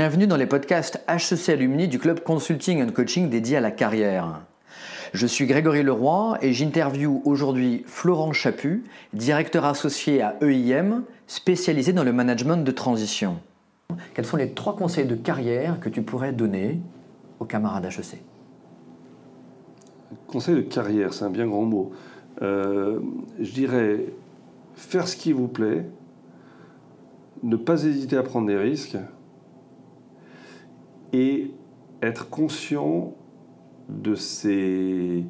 Bienvenue dans les podcasts HEC Alumni du club Consulting and Coaching dédié à la carrière. Je suis Grégory Leroy et j'interviewe aujourd'hui Florent Chaput, directeur associé à EIM, spécialisé dans le management de transition. Quels sont les trois conseils de carrière que tu pourrais donner aux camarades HEC Conseil de carrière, c'est un bien grand mot. Euh, je dirais faire ce qui vous plaît, ne pas hésiter à prendre des risques et être conscient de ses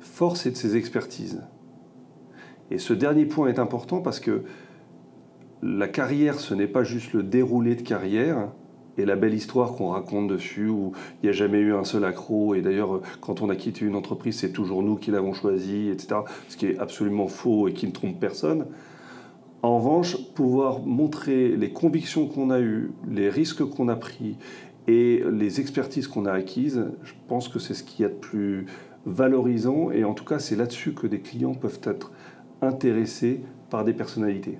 forces et de ses expertises. Et ce dernier point est important parce que la carrière, ce n'est pas juste le déroulé de carrière et la belle histoire qu'on raconte dessus où il n'y a jamais eu un seul accro et d'ailleurs quand on a quitté une entreprise c'est toujours nous qui l'avons choisi, etc. Ce qui est absolument faux et qui ne trompe personne. En revanche, pouvoir montrer les convictions qu'on a eues, les risques qu'on a pris et les expertises qu'on a acquises, je pense que c'est ce qu'il y a de plus valorisant. Et en tout cas c'est là-dessus que des clients peuvent être intéressés par des personnalités.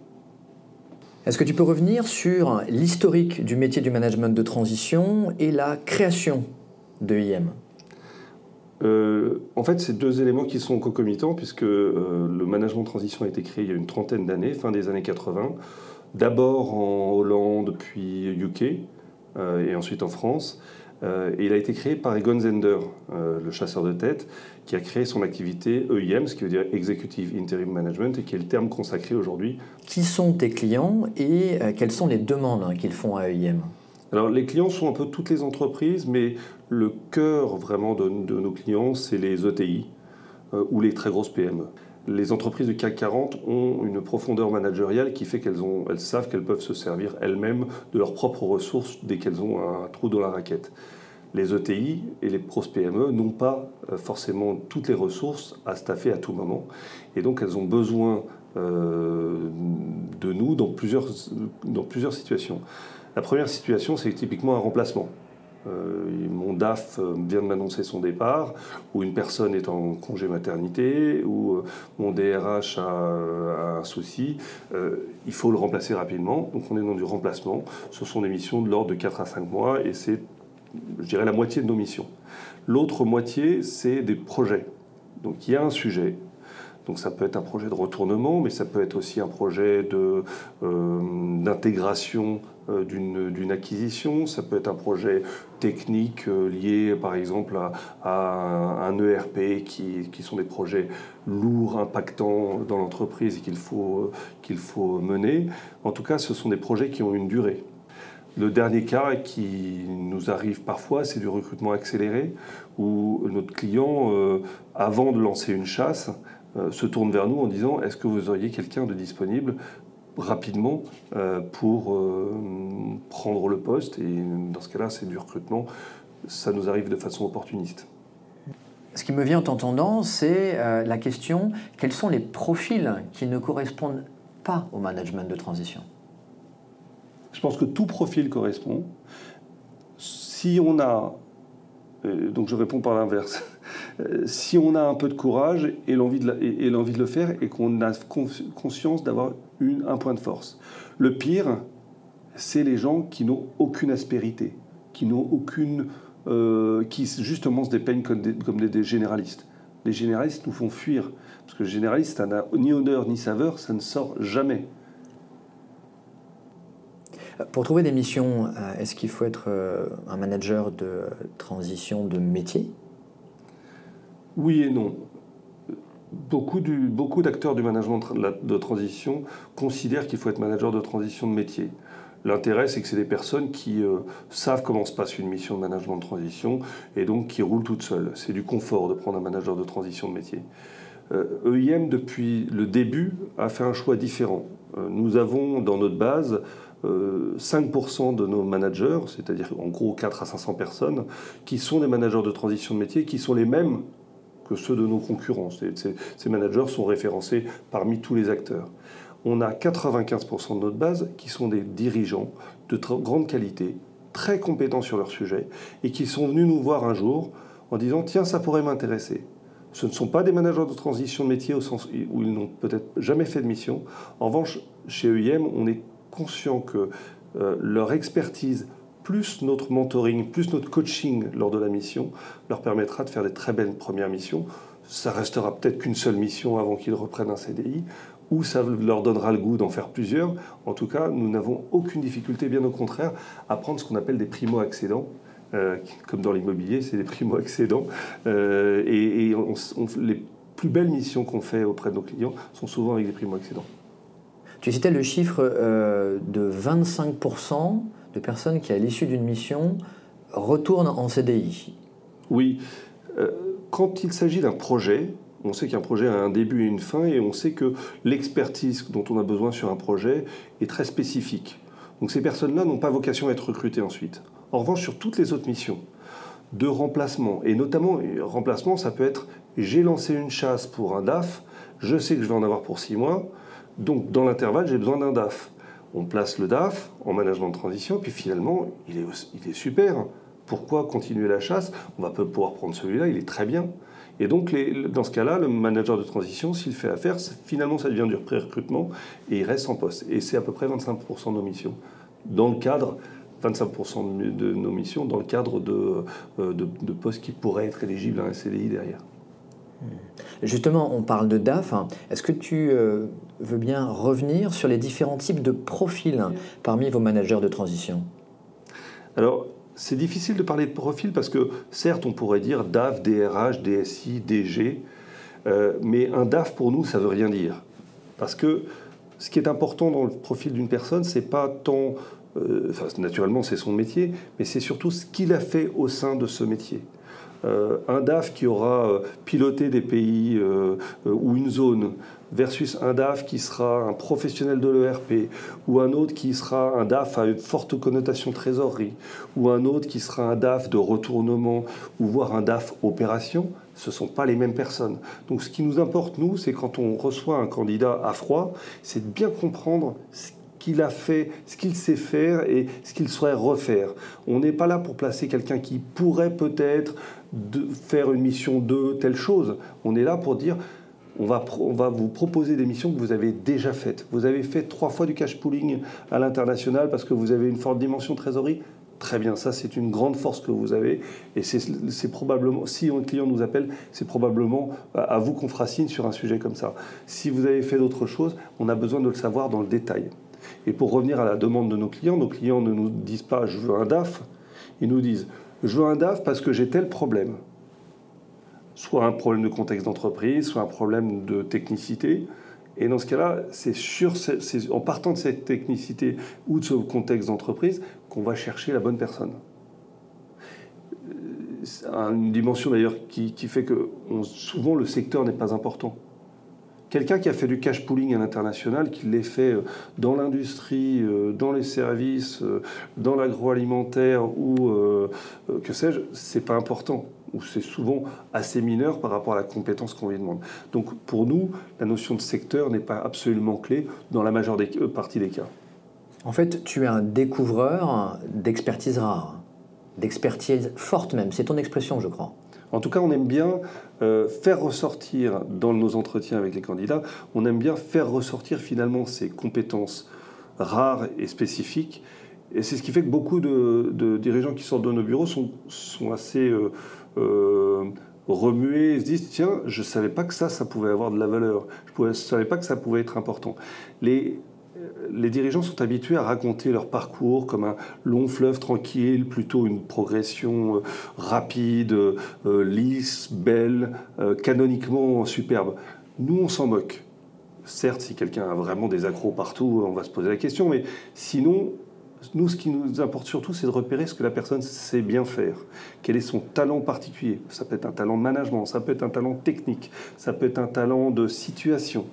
Est-ce que tu peux revenir sur l'historique du métier du management de transition et la création de IM euh, en fait, c'est deux éléments qui sont concomitants, puisque euh, le management de transition a été créé il y a une trentaine d'années, fin des années 80, d'abord en Hollande, puis UK, et ensuite en France. Euh, et il a été créé par Egon Zender, euh, le chasseur de tête, qui a créé son activité EIM, ce qui veut dire Executive Interim Management, et qui est le terme consacré aujourd'hui. Qui sont tes clients et quelles sont les demandes hein, qu'ils font à EIM alors les clients sont un peu toutes les entreprises, mais le cœur vraiment de, de nos clients, c'est les ETI ou les très grosses PME les entreprises du CAC 40 ont une profondeur managériale qui fait qu'elles elles savent qu'elles peuvent se servir elles-mêmes de leurs propres ressources dès qu'elles ont un trou dans la raquette. Les ETI et les pros PME n'ont pas euh, forcément toutes les ressources à staffer à tout moment. Et donc elles ont besoin euh, de nous dans plusieurs, dans plusieurs situations. La première situation, c'est typiquement un remplacement. Euh, mon DAF euh, vient de m'annoncer son départ, ou une personne est en congé maternité, ou euh, mon DRH a, un souci, il faut le remplacer rapidement. Donc on est dans du remplacement. Ce sont des missions de l'ordre de 4 à 5 mois, et c'est, je dirais, la moitié de nos missions. L'autre moitié, c'est des projets. Donc il y a un sujet, donc ça peut être un projet de retournement, mais ça peut être aussi un projet d'intégration euh, d'une acquisition, ça peut être un projet technique euh, lié par exemple à, un ERP qui, qui, sont des projets lourds, impactants dans l'entreprise et qu'il faut, qu'il faut mener. En tout cas, ce sont des projets qui ont une durée. Le dernier cas qui nous arrive parfois, c'est du recrutement accéléré, où notre client, euh, avant de lancer une chasse, se tourne vers nous en disant est-ce que vous auriez quelqu'un de disponible rapidement euh, pour euh, prendre le poste? Et dans ce cas-là, c'est du recrutement. Ça nous arrive de façon opportuniste. Ce qui me vient en t'entendant, c'est euh, la question quels sont les profils qui ne correspondent pas au management de transition? Je pense que tout profil correspond. Si on a, donc je réponds par l'inverse, si on a un peu de courage et l'envie de, et l'envie de le faire et qu'on a conscience d'avoir un point de force. Le pire, c'est les gens qui n'ont aucune aspérité, qui n'ont aucune, euh, qui justement se dépeignent comme des, généralistes. Les généralistes nous font fuir, parce que généraliste, ça n'a ni odeur ni saveur, ça ne sort jamais. Pour trouver des missions, euh, est-ce qu'il faut être euh, un manager de transition de métier? Oui et non beaucoup, d'acteurs du management de transition considèrent qu'il faut être manager de transition de métier. L'intérêt, c'est que c'est des personnes qui euh, savent comment se passe une mission de management de transition et donc qui roulent toutes seules. C'est du confort de prendre un manager de transition de métier. EIM, euh, e depuis le début, a fait un choix différent. Euh, nous avons dans notre base 5% de nos managers, c'est-à-dire en gros 4 à 500 personnes, qui sont des managers de transition de métier, qui sont les mêmes que ceux de nos concurrents. Ces, managers sont référencés parmi tous les acteurs. On a 95% de notre base qui sont des dirigeants de grande qualité, très compétents sur leur sujet, et qui sont venus nous voir un jour en disant Tiens, ça pourrait m'intéresser. Ce ne sont pas des managers de transition de métier au sens où ils n'ont peut-être jamais fait de mission. En revanche, chez EIM, on est conscient que euh, leur expertise plus notre mentoring, plus notre coaching lors de la mission leur permettra de faire des très belles premières missions. Ça restera peut-être qu'une seule mission avant qu'ils reprennent un CDI, ou ça leur donnera le goût d'en faire plusieurs. En tout cas, nous n'avons aucune difficulté, bien au contraire, à prendre ce qu'on appelle des primo-accédants. Euh, comme dans l'immobilier, c'est des primo-accédants. Euh, et, les plus belles missions qu'on fait auprès de nos clients sont souvent avec des primo-accédants. Tu citais le chiffre euh, de 25% de personnes qui, à l'issue d'une mission, retournent en CDI. Oui. quand il s'agit d'un projet, on sait qu'un projet a un début et une fin et on sait que l'expertise dont on a besoin sur un projet est très spécifique. Donc ces personnes-là n'ont pas vocation à être recrutées ensuite. En revanche, sur toutes les autres missions de remplacement, et notamment remplacement, ça peut être j'ai lancé une chasse pour un DAF, je sais que je vais en avoir pour six mois, donc dans l'intervalle, j'ai besoin d'un DAF. On place le DAF en management de transition, puis finalement, il est, super. Pourquoi continuer la chasse? On va pouvoir prendre celui-là, il est très bien. Et donc, dans ce cas-là, le manager de transition, s'il fait affaire, finalement, ça devient du pré-recrutement et il reste en poste. Et c'est à peu près 25% de nos missions. Dans le cadre, 25% de nos missions, dans le cadre de, euh, de, postes qui pourraient être éligibles à un CDI derrière. Justement, on parle de DAF. Est-ce que tu euh, veux bien revenir sur les différents types de profils parmi vos managers de transition? Alors, c'est difficile de parler de profil parce que certes, on pourrait dire DAF, DRH, DSI, DG, euh, mais un DAF pour nous, ça veut rien dire. Parce que ce qui est important dans le profil d'une personne, c'est pas tant, euh, naturellement, c'est son métier, mais c'est surtout ce qu'il a fait au sein de ce métier. Euh, un DAF qui aura piloté des pays ou une zone versus un DAF qui sera un professionnel de l'ERP, ou un autre qui sera un DAF à une forte connotation trésorerie, ou un autre qui sera un DAF de retournement, ou voire un DAF opération, ce ne sont pas les mêmes personnes. Donc ce qui nous importe, nous, c'est quand on reçoit un candidat à froid, c'est de bien comprendre ce qu'il a fait, ce qu'il sait faire et ce qu'il souhaite refaire. On n'est pas là pour placer quelqu'un qui pourrait peut-être faire une mission de telle chose. On est là pour dire on va, vous proposer des missions que vous avez déjà faites. Vous avez fait trois fois du cash pooling à l'international parce que vous avez une forte dimension trésorerie. Très bien, ça c'est une grande force que vous avez et c'est probablement, si un client nous appelle, c'est probablement à vous qu'on fera signe sur un sujet comme ça. Si vous avez fait d'autres choses, on a besoin de le savoir dans le détail. Et pour revenir à la demande de nos clients, nos clients ne nous disent pas je veux un DAF, ils nous disent je veux un DAF parce que j'ai tel problème soit un problème de contexte d'entreprise, soit un problème de technicité. Et dans ce cas-là, c'est en partant de cette technicité ou de ce contexte d'entreprise qu'on va chercher la bonne personne. Euh, une dimension d'ailleurs qui, fait que souvent le secteur n'est pas important. Quelqu'un qui a fait du cash pooling à l'international, qui l'ait fait euh, dans l'industrie, euh, dans les services, dans l'agroalimentaire ou que sais-je, c'est pas important ou c'est souvent assez mineur par rapport à la compétence qu'on lui demande. Donc pour nous, la notion de secteur n'est pas absolument clé dans la majeure euh, partie des cas. En fait, tu es un découvreur d'expertise rare, d'expertise forte même, c'est ton expression je crois. En tout cas, on aime bien euh, faire ressortir dans nos entretiens avec les candidats, on aime bien faire ressortir finalement ces compétences rares et spécifiques. Et c'est ce qui fait que beaucoup de, dirigeants qui sortent de nos bureaux sont, assez euh, euh, remuer, se disent tiens, je ne savais pas que ça, ça pouvait avoir de la valeur, je ne savais pas que ça pouvait être important. Les dirigeants sont habitués à raconter leur parcours comme un long fleuve tranquille, plutôt une progression euh, rapide, euh, lisse, belle, canoniquement superbe. Nous, on s'en moque. Certes, si quelqu'un a vraiment des accros partout, on va se poser la question, mais sinon, nous, ce qui nous importe surtout, c'est de repérer ce que la personne sait bien faire. Quel est son talent particulier? Ça peut être un talent de management, ça peut être un talent technique, ça peut être un talent de situation.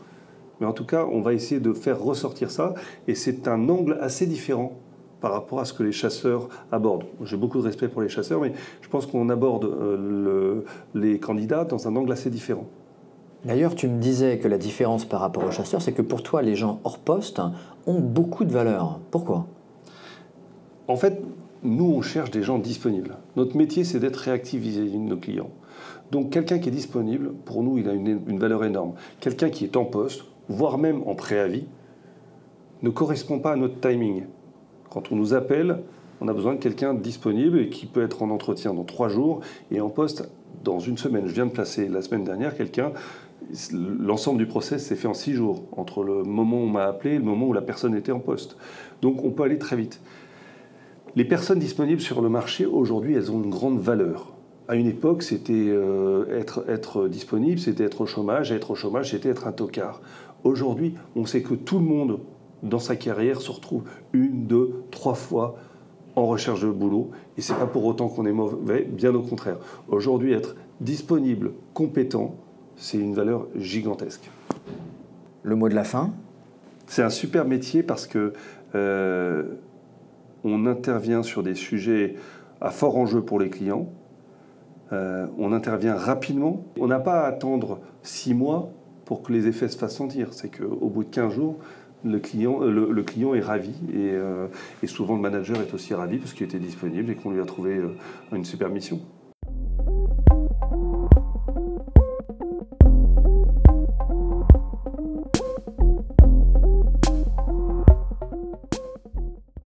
Mais en tout cas, on va essayer de faire ressortir ça. Et c'est un angle assez différent par rapport à ce que les chasseurs abordent. J'ai beaucoup de respect pour les chasseurs, mais je pense qu'on aborde euh, les candidats dans un angle assez différent. D'ailleurs, tu me disais que la différence par rapport aux chasseurs, c'est que pour toi, les gens hors poste ont beaucoup de valeur. Pourquoi? En fait, nous, on cherche des gens disponibles. Notre métier, c'est d'être réactif vis-à-vis de nos clients. Donc, quelqu'un qui est disponible, pour nous, il a une, valeur énorme. Quelqu'un qui est en poste, voire même en préavis, ne correspond pas à notre timing. Quand on nous appelle, On a besoin de quelqu'un disponible et qui peut être en entretien dans trois jours et en poste dans une semaine. Je viens de placer la semaine dernière quelqu'un. L'ensemble du process s'est fait en six jours, entre le moment où on m'a appelé et le moment où la personne était en poste. Donc on peut aller très vite. Les personnes disponibles sur le marché, aujourd'hui, elles ont une grande valeur. À une époque, c'était euh, être, être disponible, c'était être au chômage. Être au chômage, c'était être un tocard. Aujourd'hui, on sait que tout le monde, dans sa carrière, se retrouve une, deux, trois fois en recherche de boulot. Et c'est pas pour autant qu'on est mauvais, bien au contraire. Aujourd'hui, être disponible, compétent, c'est une valeur gigantesque. Le mot de la fin? C'est un super métier parce que euh, on intervient sur des sujets à fort enjeu pour les clients. Euh, on intervient rapidement. On n'a pas à attendre six mois pour que les effets se fassent sentir. C'est qu'au bout de 15 jours, le client, euh, le, client est ravi et, et, souvent le manager est aussi ravi parce qu'il était disponible et qu'on lui a trouvé une super mission.